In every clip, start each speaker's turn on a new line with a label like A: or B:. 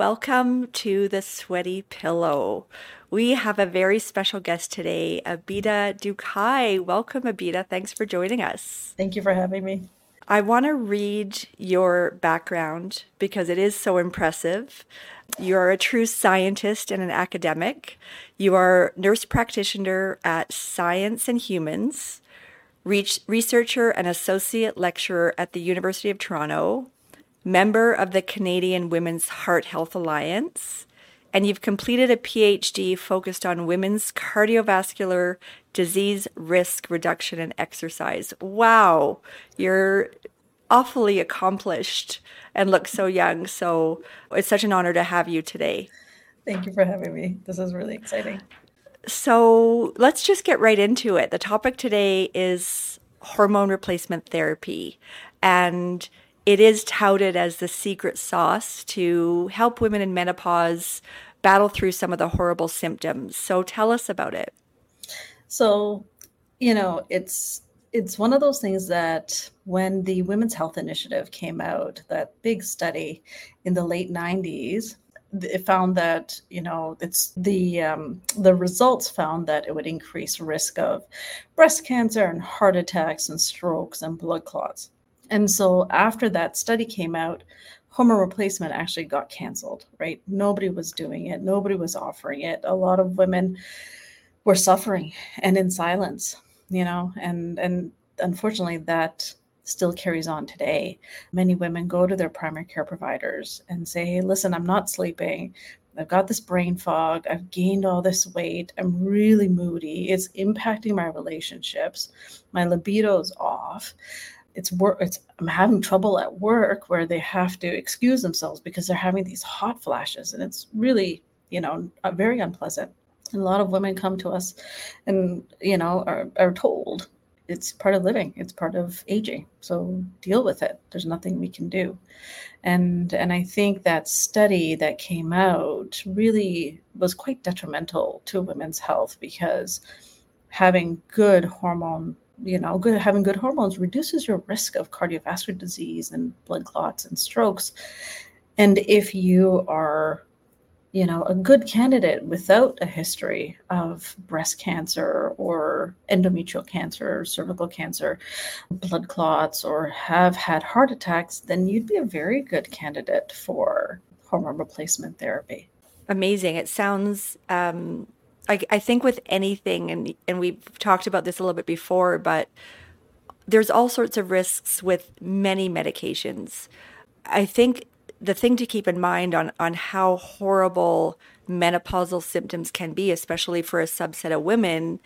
A: Welcome to the Sweaty Pillow. We have a very special guest today, Abida Dhukai. Welcome, Abida. Thanks for joining us.
B: Thank you for having me.
A: I want to read your background because it is so impressive. You are a true scientist and an academic. You are nurse practitioner at Science and Humans, researcher and associate lecturer at the University of Toronto, member of the Canadian Women's Heart Health Alliance, and you've completed a PhD focused on women's cardiovascular disease risk reduction and exercise. Wow, you're awfully accomplished and look so young. So it's such an honor to have you today.
B: Thank you for having me. This is really exciting.
A: So let's just get right into it. The topic today is hormone replacement therapy. And it is touted as the secret sauce to help women in menopause battle through some of the horrible symptoms. So tell us about it.
B: So, you know, it's it's one of those things that when the Women's Health Initiative came out, that big study in the late 90s, it found that you know it's the um, the results found that it would increase risk of breast cancer and heart attacks and strokes and blood clots and so after that study came out hormone replacement actually got canceled right nobody was doing it nobody was offering it a lot of women were suffering and in silence you know and and unfortunately that still carries on today many women go to their primary care providers and say hey, listen i'm not sleeping I've got this brain fog. I've gained all this weight. I'm really moody. It's impacting my relationships. My libido's off. It's work. It's I'm having trouble at work where they have to excuse themselves because they're having these hot flashes, and it's really, you know, uh, very unpleasant a lot of women come to us and you know are, are told it's part of living it's part of aging so deal with it there's nothing we can do and and i think that study that came out really was quite detrimental to women's health because having good hormone you know good having good hormones reduces your risk of cardiovascular disease and blood clots and strokes and if you are you know, a good candidate without a history of breast cancer or endometrial cancer, or cervical cancer, blood clots, or have had heart attacks, then you'd be a very good candidate for hormone replacement therapy.
A: Amazing. It sounds, um, I, I think with anything, and, and we've talked about this a little bit before, but there's all sorts of risks with many medications. I think the thing to keep in mind on on how horrible menopausal symptoms can be, especially for a subset of women,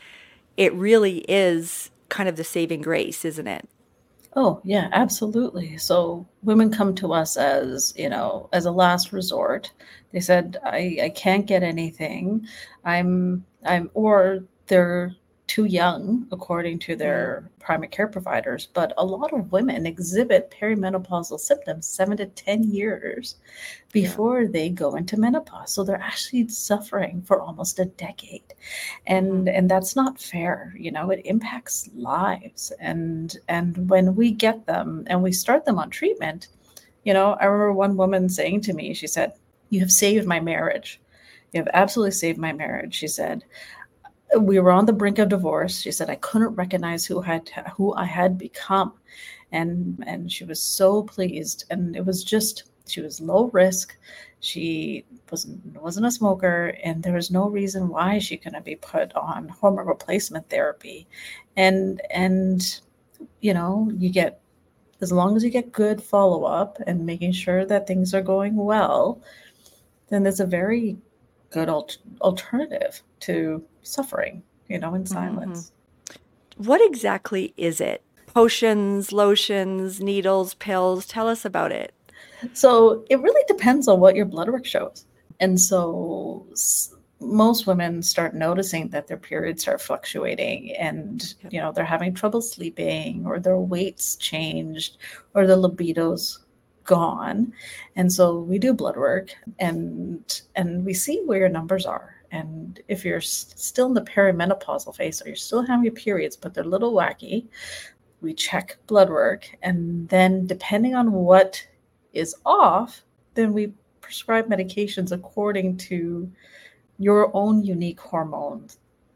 A: it really is kind of the saving grace, isn't it?
B: Oh, yeah, absolutely. So women come to us as, you know, as a last resort. They said, I, I can't get anything. I'm I'm or they're too young, according to their primary care providers. But a lot of women exhibit perimenopausal symptoms seven to 10 years before yeah. they go into menopause. So they're actually suffering for almost a decade. And mm. and that's not fair. You know, it impacts lives. And and when we get them and we start them on treatment, you know, I remember one woman saying to me, she said, You have saved my marriage. You have absolutely saved my marriage. She said, we were on the brink of divorce. She said I couldn't recognize who had who I had become, and and she was so pleased. And it was just she was low risk. She wasn't wasn't a smoker, and there was no reason why she couldn't be put on hormone replacement therapy. And and you know you get as long as you get good follow up and making sure that things are going well, then there's a very good al- alternative to suffering, you know, in mm-hmm. silence.
A: Mm-hmm. What exactly is it? Potions, lotions, needles, pills? Tell us about it.
B: So it really depends on what your blood work shows. And so most women start noticing that their periods start fluctuating and you know they're having trouble sleeping or their weights changed or the libidos gone and so we do blood work and and we see where your numbers are and if you're still in the perimenopausal phase or you're still having your periods but they're a little wacky we check blood work and then depending on what is off then we prescribe medications according to your own unique hormone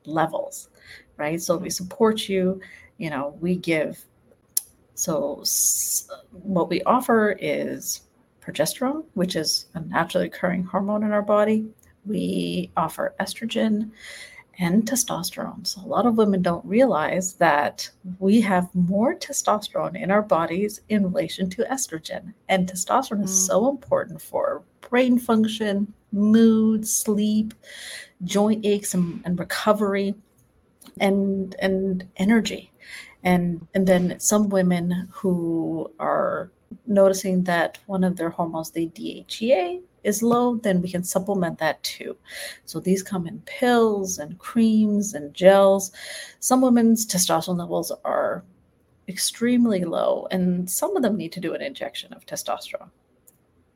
B: levels, right? So we support you, you know, we give. So what we offer is progesterone, which is a naturally occurring hormone in our body. We offer estrogen and testosterone. So, a lot of women don't realize that we have more testosterone in our bodies in relation to estrogen. And testosterone mm. is so important for brain function, mood, sleep, joint aches and, and recovery, and, and energy. And, and then some women who are noticing that one of their hormones, the DHEA, is low, then we can supplement that too. So these come in pills and creams and gels. Some women's testosterone levels are extremely low, and some of them need to do an injection of testosterone.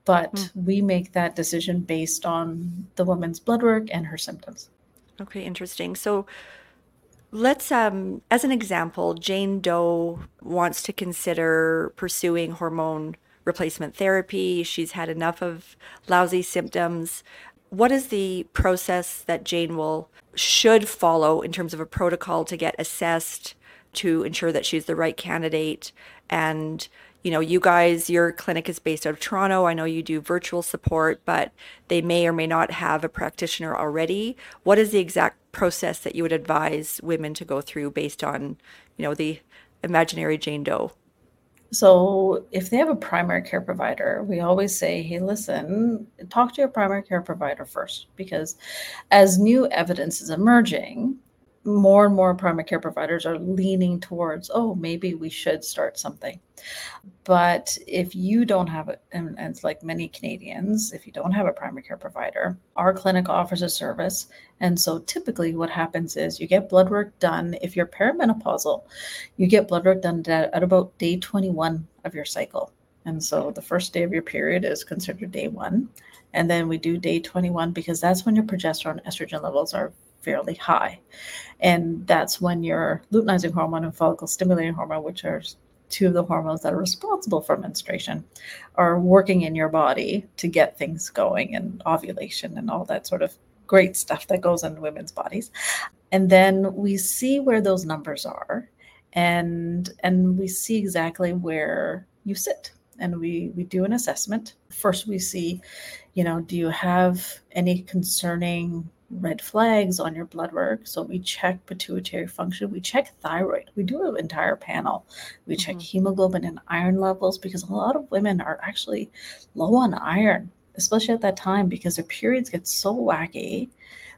B: But mm. we make that decision based on the woman's blood work and her symptoms.
A: Okay, interesting. So let's um as an example, Jane Doe wants to consider pursuing hormone replacement therapy. She's had enough of lousy symptoms. What is the process that Jane will should follow in terms of a protocol to get assessed to ensure that she's the right candidate and you know, you guys, your clinic is based out of Toronto. I know you do virtual support, but they may or may not have a practitioner already. What is the exact process that you would advise women to go through based on, you know, the imaginary Jane Doe?
B: So, if they have a primary care provider, we always say, hey, listen, talk to your primary care provider first, because as new evidence is emerging, more and more primary care providers are leaning towards, oh, maybe we should start something. But if you don't have it, and, and, like many Canadians, if you don't have a primary care provider, our clinic offers a service. And so typically what happens is you get blood work done. If you're perimenopausal, you get blood work done at, at about day 21 of your cycle. And so the first day of your period is considered day one. And then we do day 21 because that's when your progesterone estrogen levels are fairly high. And that's when your luteinizing hormone and follicle stimulating hormone, which are two of the hormones that are responsible for menstruation, are working in your body to get things going and ovulation and all that sort of great stuff that goes in women's bodies. And then we see where those numbers are and and we see exactly where you sit and we we do an assessment first we see you know do you have any concerning red flags on your blood work. So we check pituitary function, we check thyroid, we do an entire panel. We check mm-hmm. hemoglobin and iron levels because a lot of women are actually low on iron, especially at that time because their periods get so wacky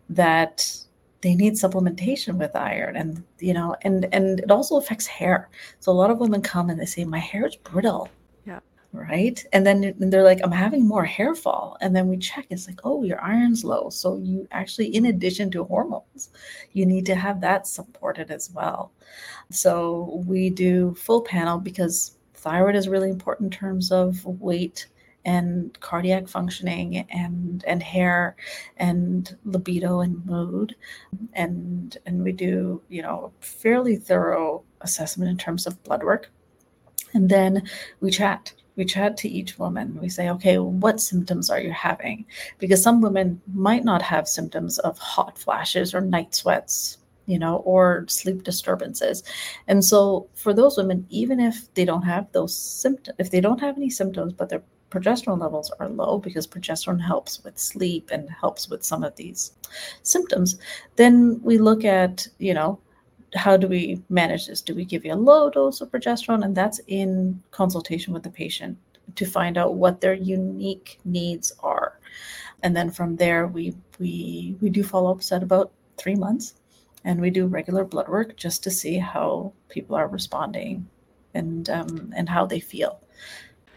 B: that they need supplementation with iron and you know and and it also affects hair so a lot of women come and they say my hair is brittle right? And then they're like, I'm having more hair fall. And then we check, it's like, oh, your iron's low. So you actually, in addition to hormones, you need to have that supported as well. So we do full panel because thyroid is really important in terms of weight and cardiac functioning and and hair and libido and mood and and we do you know fairly thorough assessment in terms of blood work and then we chat we chat to each woman. We say, okay, what symptoms are you having? Because some women might not have symptoms of hot flashes or night sweats, you know, or sleep disturbances. And so for those women, even if they don't have those symptoms, if they don't have any symptoms, but their progesterone levels are low because progesterone helps with sleep and helps with some of these symptoms, then we look at, you know, how do we manage this? Do we give you a low dose of progesterone? And that's in consultation with the patient to find out what their unique needs are. And then from there, we we we do follow-ups at about three months, and we do regular blood work just to see how people are responding and um, and how they feel.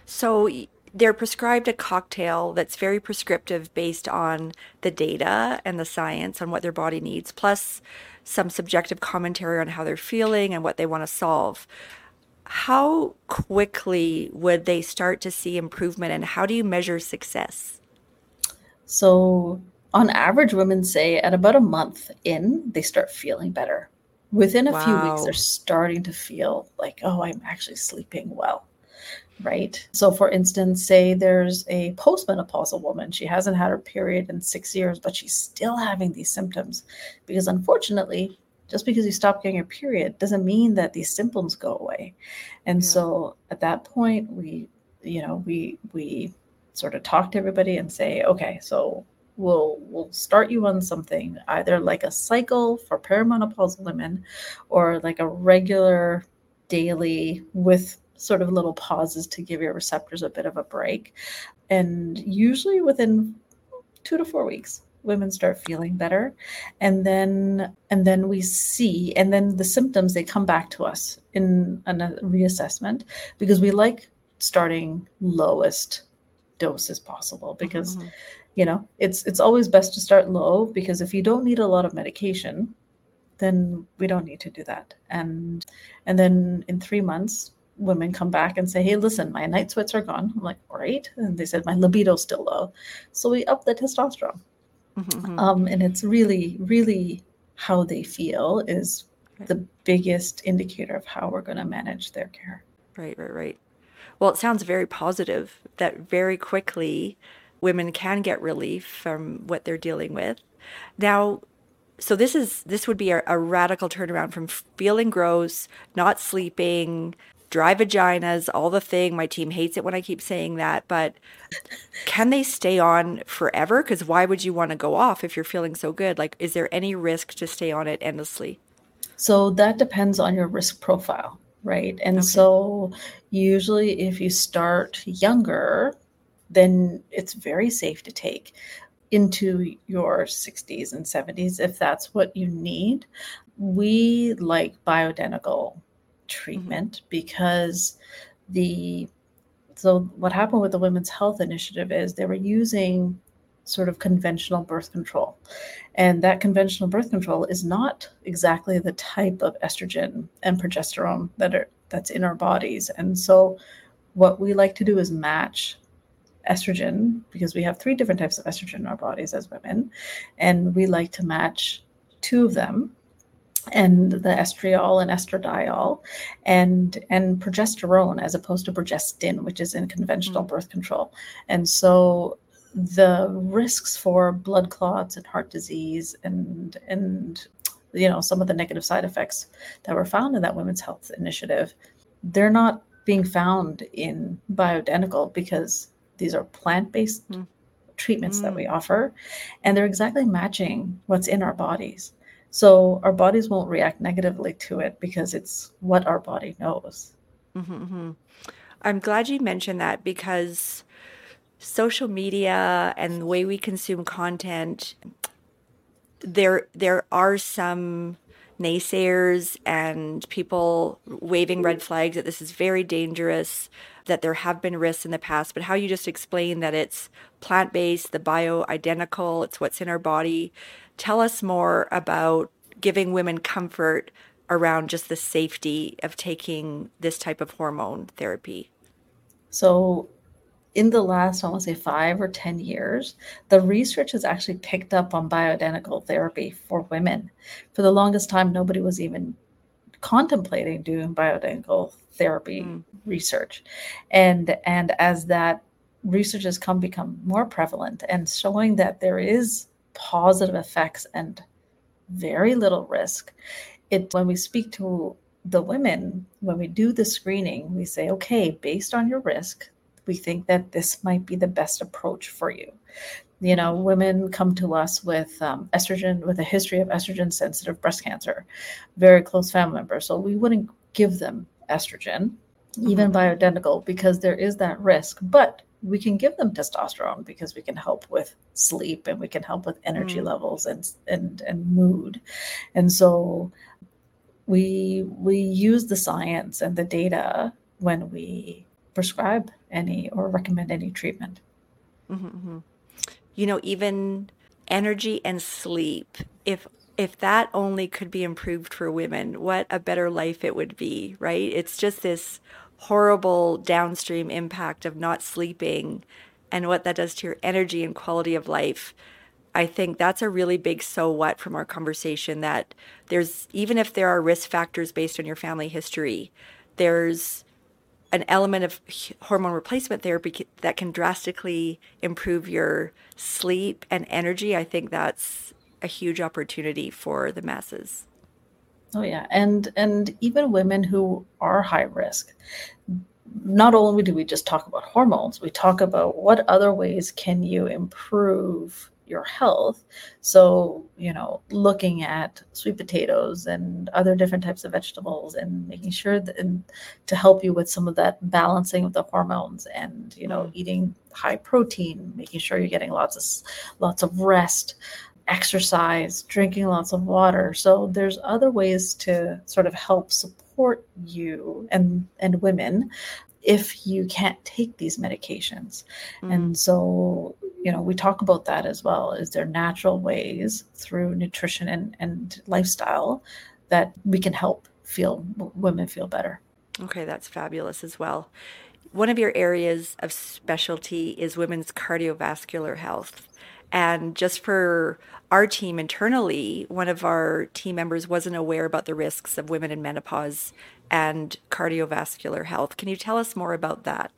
A: So they're prescribed a cocktail that's very prescriptive based on the data and the science on what their body needs, plus some subjective commentary on how they're feeling and what they want to solve. How quickly would they start to see improvement and how do you measure success?
B: So, on average, women say at about a month in, they start feeling better. Within a wow. few weeks, they're starting to feel like, oh, I'm actually sleeping well right? So, for instance, say there's a postmenopausal woman, she hasn't had her period in six years, but she's still having these symptoms because unfortunately, just because you stop getting your period doesn't mean that these symptoms go away. And yeah. so at that point, we, you know, we, we, sort of talk to everybody and say okay so we'll we'll start you on something either like a cycle for perimenopausal women or like a regular daily with sort of little pauses to give your receptors a bit of a break. And usually within two to four weeks, women start feeling better and then and then we see and then the symptoms they come back to us in a reassessment because we like starting lowest dose doses possible because mm-hmm. you know it's it's always best to start low because if you don't need a lot of medication then we don't need to do that. And and then in three months, women come back and say, "Hey, listen, my night sweats are gone." I'm like, "Great," and they said my libido's still low, so we up the testosterone. Mm-hmm. Um, and it's really, really how they feel is right. the biggest indicator of how we're going to manage their care.
A: Right, right, right. Well, it sounds very positive that very quickly women can get relief from what they're dealing with. Now, so this is this would be a, a, radical turnaround from feeling gross, not sleeping, dry vaginas, all the thing. My team hates it when I keep saying that, but can they stay on forever? Because why would you want to go off if you're feeling so good? Like, is there any risk to stay on it endlessly?
B: So that depends on your risk profile, right? And okay. so usually, if you start younger, then it's very safe to take into your 60s and 70s if that's what you need. We like bioidentical treatment mm-hmm. because the so what happened with the women's health initiative is they were using sort of conventional birth control. And that conventional birth control is not exactly the type of estrogen and progesterone that are that's in our bodies. And so what we like to do is match estrogen because we have three different types of estrogen in our bodies as women, and we like to match two of them and the estriol and estradiol and and progesterone as opposed to progestin which is in conventional mm-hmm. birth control and so the risks for blood clots and heart disease and and you know some of the negative side effects that were found in that women's health initiative they're not being found in bioidentical because these are plant based mm. treatments mm. that we hmm. offer, and they're exactly matching what's in our bodies. So our bodies won't react negatively to it because it's what our body knows.
A: Mm-hmm, mm-hmm. I'm glad you mentioned that because social media and the way we consume content, there there are some naysayers and people waving red flags that this is very dangerous, that there have been risks in the past, but how you just explained that it's plant based, the bio identical, it's what's in our body. Tell us more about giving women comfort around just the safety of taking this type of hormone therapy.
B: So, in the last, I want to say five or 10 years, the research has actually picked up on bioidentical therapy for women. For the longest time, nobody was even contemplating doing bioidentical therapy mm. research. And, and as that research has come become more prevalent and showing that there is positive effects and very little risk, it when we speak to the women, when we do the screening, we say, okay, based on your risk, we think that this might be the best approach for you. You know, women come to us with um, estrogen, with a history of estrogen sensitive breast cancer, very close family member. So we wouldn't give them estrogen, mm-hmm. even bioidentical, because there is that risk. But we can give them testosterone because we can help with sleep and we can help with energy mm. levels and and and mood and so we we use the science and the data when we prescribe any or recommend any treatment.
A: Mm-hmm, mm-hmm. You know, even energy and sleep, if if that only could be improved for women, what a better life it would be, right? It's just this horrible downstream impact of not sleeping and what that does to your energy and quality of life. I think that's a really big so what from our conversation that there's even if there are risk factors based on your family history, there's an element of hormone replacement therapy that can drastically improve your sleep and energy, I think that's a huge opportunity for the masses.
B: Oh yeah, and and even women who are high risk. Not only do we just talk about hormones, we talk about what other ways can you improve your health. So, you know, looking at sweet potatoes and other different types of vegetables and making sure that and to help you with some of that balancing of the hormones and, you know, mm. eating high protein, making sure you're getting lots of lots of rest, exercise, drinking lots of water. So there's other ways to sort of help support you and and women if you can't take these medications. Mm. And so, you know, we talk about that as well. Is there natural ways through nutrition and, and lifestyle that we can help feel women feel better?
A: Okay, that's fabulous as well. One of your areas of specialty is women's cardiovascular health. And just for our team internally, one of our team members wasn't aware about the risks of women in menopause and cardiovascular health. Can you tell us more about that?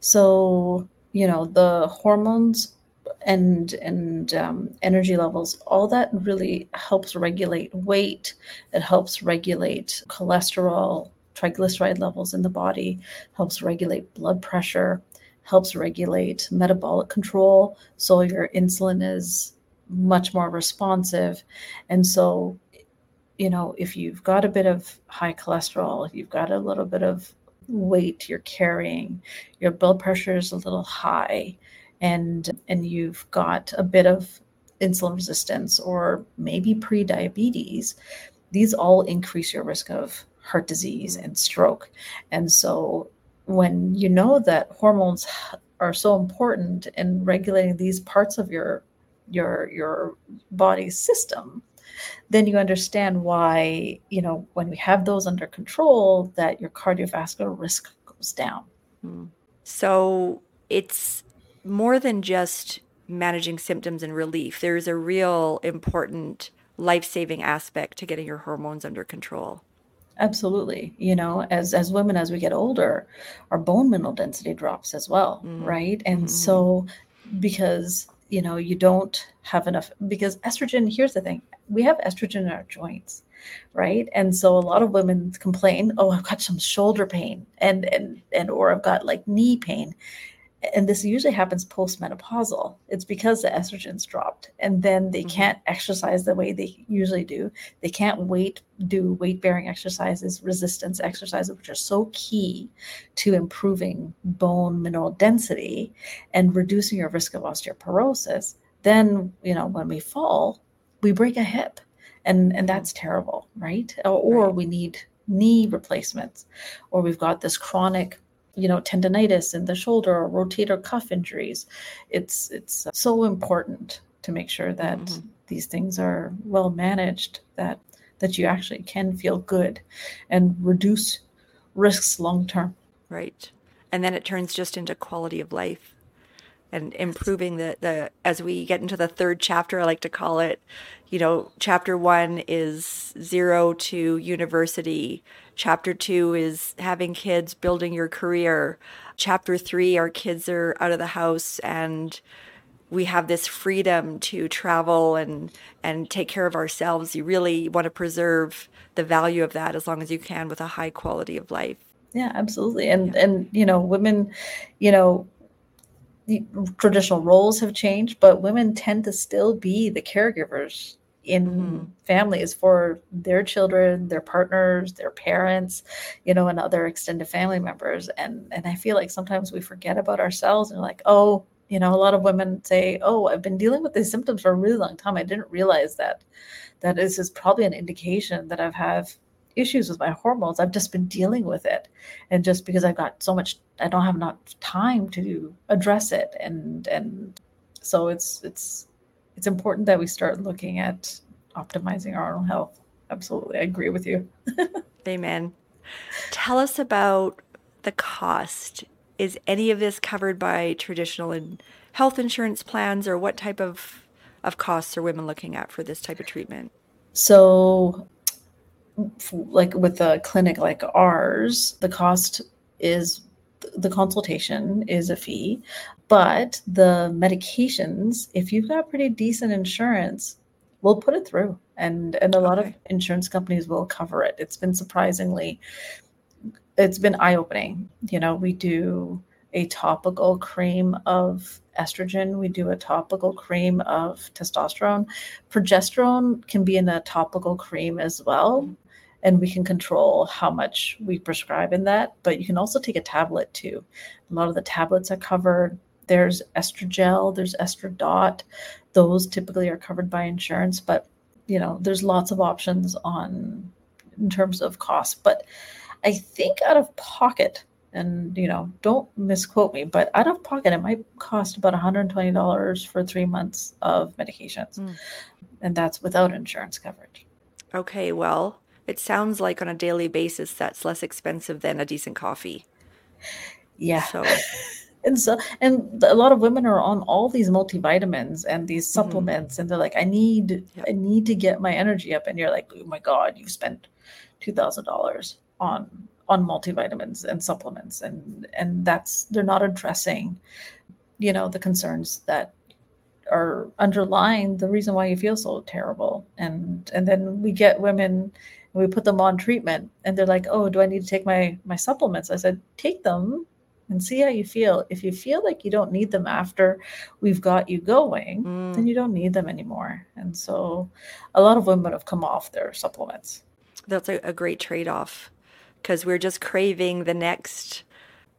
B: So, you know, the hormones and and um, energy levels, all that really helps regulate weight. It helps regulate cholesterol, triglyceride levels in the body, helps regulate blood pressure, helps regulate metabolic control. So your insulin is much more responsive. And so, you know, if you've got a bit of high cholesterol, you've got a little bit of weight you're carrying, your blood pressure is a little high, and and you've got a bit of insulin resistance or maybe pre-diabetes, these all increase your risk of heart disease and stroke. And so when you know that hormones are so important in regulating these parts of your your your body's system then you understand why you know when we have those under control that your cardiovascular risk goes down.
A: Hmm. so it's more than just managing symptoms and relief. There's a real important life-saving aspect to getting your hormones under control
B: absolutely you know as as women as we get older our bone mineral density drops as well mm-hmm. right and mm-hmm. so because you know you don't have enough because estrogen here's the thing we have estrogen in our joints right and so a lot of women complain oh i've got some shoulder pain and and and or i've got like knee pain and this usually happens postmenopausal. It's because the estrogens dropped, and then they mm-hmm. can't exercise the way they usually do. They can't weight do weight bearing exercises, resistance exercises, which are so key to improving bone mineral density and reducing your risk of osteoporosis. Then, you know, when we fall, we break a hip, and and that's terrible, right? Or, or right. we need knee replacements, or we've got this chronic you know tendonitis in the shoulder or rotator cuff injuries. It's it's so important to make sure that mm-hmm. these things are well managed that that you actually can feel good and reduce risks long term.
A: Right. And then it turns just into quality of life and improving the, the as we get into the third chapter i like to call it you know chapter one is zero to university. Chapter two is having kids building your career. Chapter three our kids are out of the house and we have this freedom to travel and and take care of ourselves. You really want to preserve the value of that as long as you can with a high quality of life.
B: Yeah absolutely. And yeah. and you know women you know the traditional roles have changed, but women tend to still be the caregivers in mm-hmm. families for their children, their partners, their parents, you know, and other extended family members. And and I feel like sometimes we forget about ourselves and like, oh, you know, a lot of women say, "Oh, I've been dealing with these symptoms for a really long time. I didn't realize that that this is probably an indication that I've have issues with my hormones. I've just been dealing with it. And just because I've got so much I don't have enough time to address it. And and so it's it's it's important that we start looking at optimizing our own health. Absolutely. I agree with you.
A: Amen. Tell us about the cost. Is any of this covered by traditional health insurance plans or what type of of costs are women looking at for this type of treatment?
B: So like with a clinic like ours, the cost is the consultation is a fee, but the medications, if you've got pretty decent insurance, we'll put it through. And and a lot of insurance companies will cover it. It's been surprisingly it's been eye-opening. You know, we do a topical cream of estrogen, we do a topical cream of testosterone. Progesterone can be in a topical cream as well mm-hmm. And we can control how much we prescribe in that. But you can also take a tablet too. A lot of the tablets are covered. There's estrogel, there's estradot. Those typically are covered by insurance, but you know, there's lots of options on in terms of cost. But I think out of pocket, and you know, don't misquote me, but out of pocket, it might cost about $120 for three months of medications, mm. and that's without insurance coverage.
A: Okay, well, it sounds like on a daily basis that's less expensive than a decent coffee.
B: Yeah. So and so and a lot of women are on all these multivitamins and these mm-hmm. supplements mm-hmm. and they're like I need I need to get my energy up and you're like oh my god you've spent $2000 on on multivitamins and supplements and and that's they're not addressing you know the concerns that are underlying the reason why you feel so terrible and and then we get women we put them on treatment and they're like oh do i need to take my my supplements? I said take them and see how you feel. If you feel like you don't need them after we've got you going mm. then you don't need them anymore. And so a lot of women have come off their supplements.
A: That's a, a great trade-off because we're just craving the next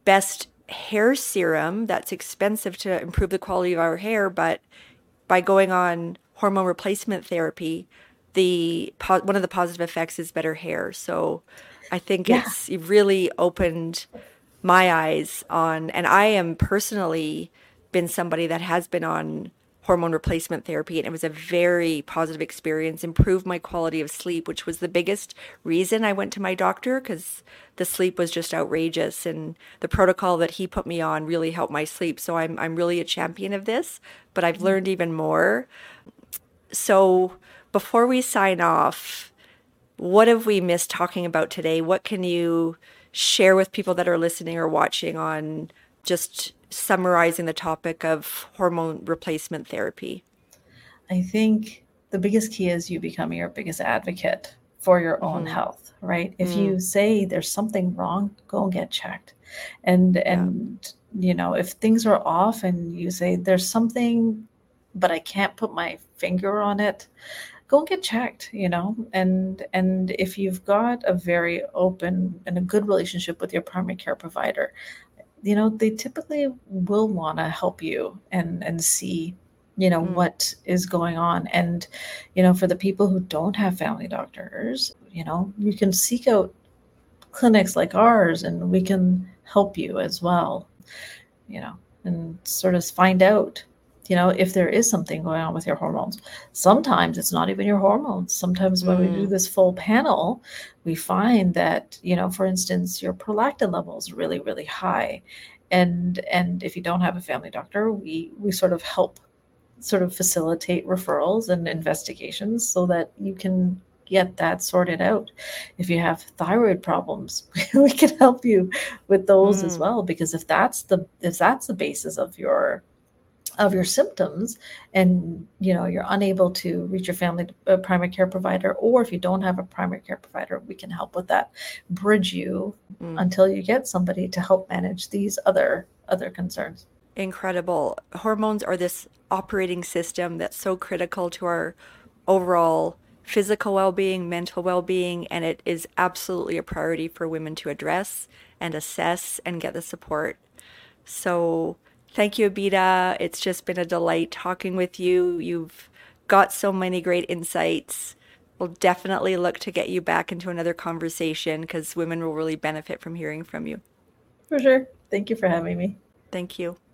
A: best hair serum that's expensive to improve the quality of our hair but by going on hormone replacement therapy the one of the positive effects is better hair. So I think yeah. it's really opened my eyes on, and I am personally been somebody that has been on hormone replacement therapy and it was a very positive experience improved my quality of sleep which was the biggest reason i went to my doctor because the sleep was just outrageous and the protocol that he put me on really helped my sleep so i'm, I'm really a champion of this but i've mm-hmm. learned even more so before we sign off, what have we missed talking about today? What can you share with people that are listening or watching on just summarizing the topic of hormone replacement therapy?
B: I think the biggest key is you become your biggest advocate for your own mm-hmm. health, right? If mm-hmm. you mm. say there's something wrong, go and get checked. And yeah. and you know, if things are off and you say there's something but I can't put my finger on it, go and get checked you know and and if you've got a very open and a good relationship with your primary care provider you know they typically will want to help you and and see you know mm. what is going on and you know for the people who don't have family doctors you know you can seek out clinics like ours and we can help you as well you know and sort of find out you know, if there is something going on with your hormones. Sometimes it's not even your hormones. Sometimes when mm. we do mm. this full panel, we find that, you know, for instance, your prolactin level is really, really high. And and if you don't have a family doctor, we we sort of help sort of facilitate referrals and investigations so that you can get that sorted out. If you have thyroid problems, we can help you with those mm. as well because if that's the if that's the basis of your of your symptoms and you know you're unable to reach your family uh, primary care provider or if you don't have a primary care provider we can help with that. Bridge you mm. until you get somebody to help manage these other other concerns.
A: Incredible. Hormones are this operating system that's so critical to our overall physical well-being mental well-being and it is absolutely a priority for women to address and assess and get the support. So Thank you, Abida. It's just been a delight talking with you. You've got so many great insights. We'll definitely look to get you back into another conversation because women will really benefit from hearing from you.
B: For sure. Thank you for having me.
A: Thank you.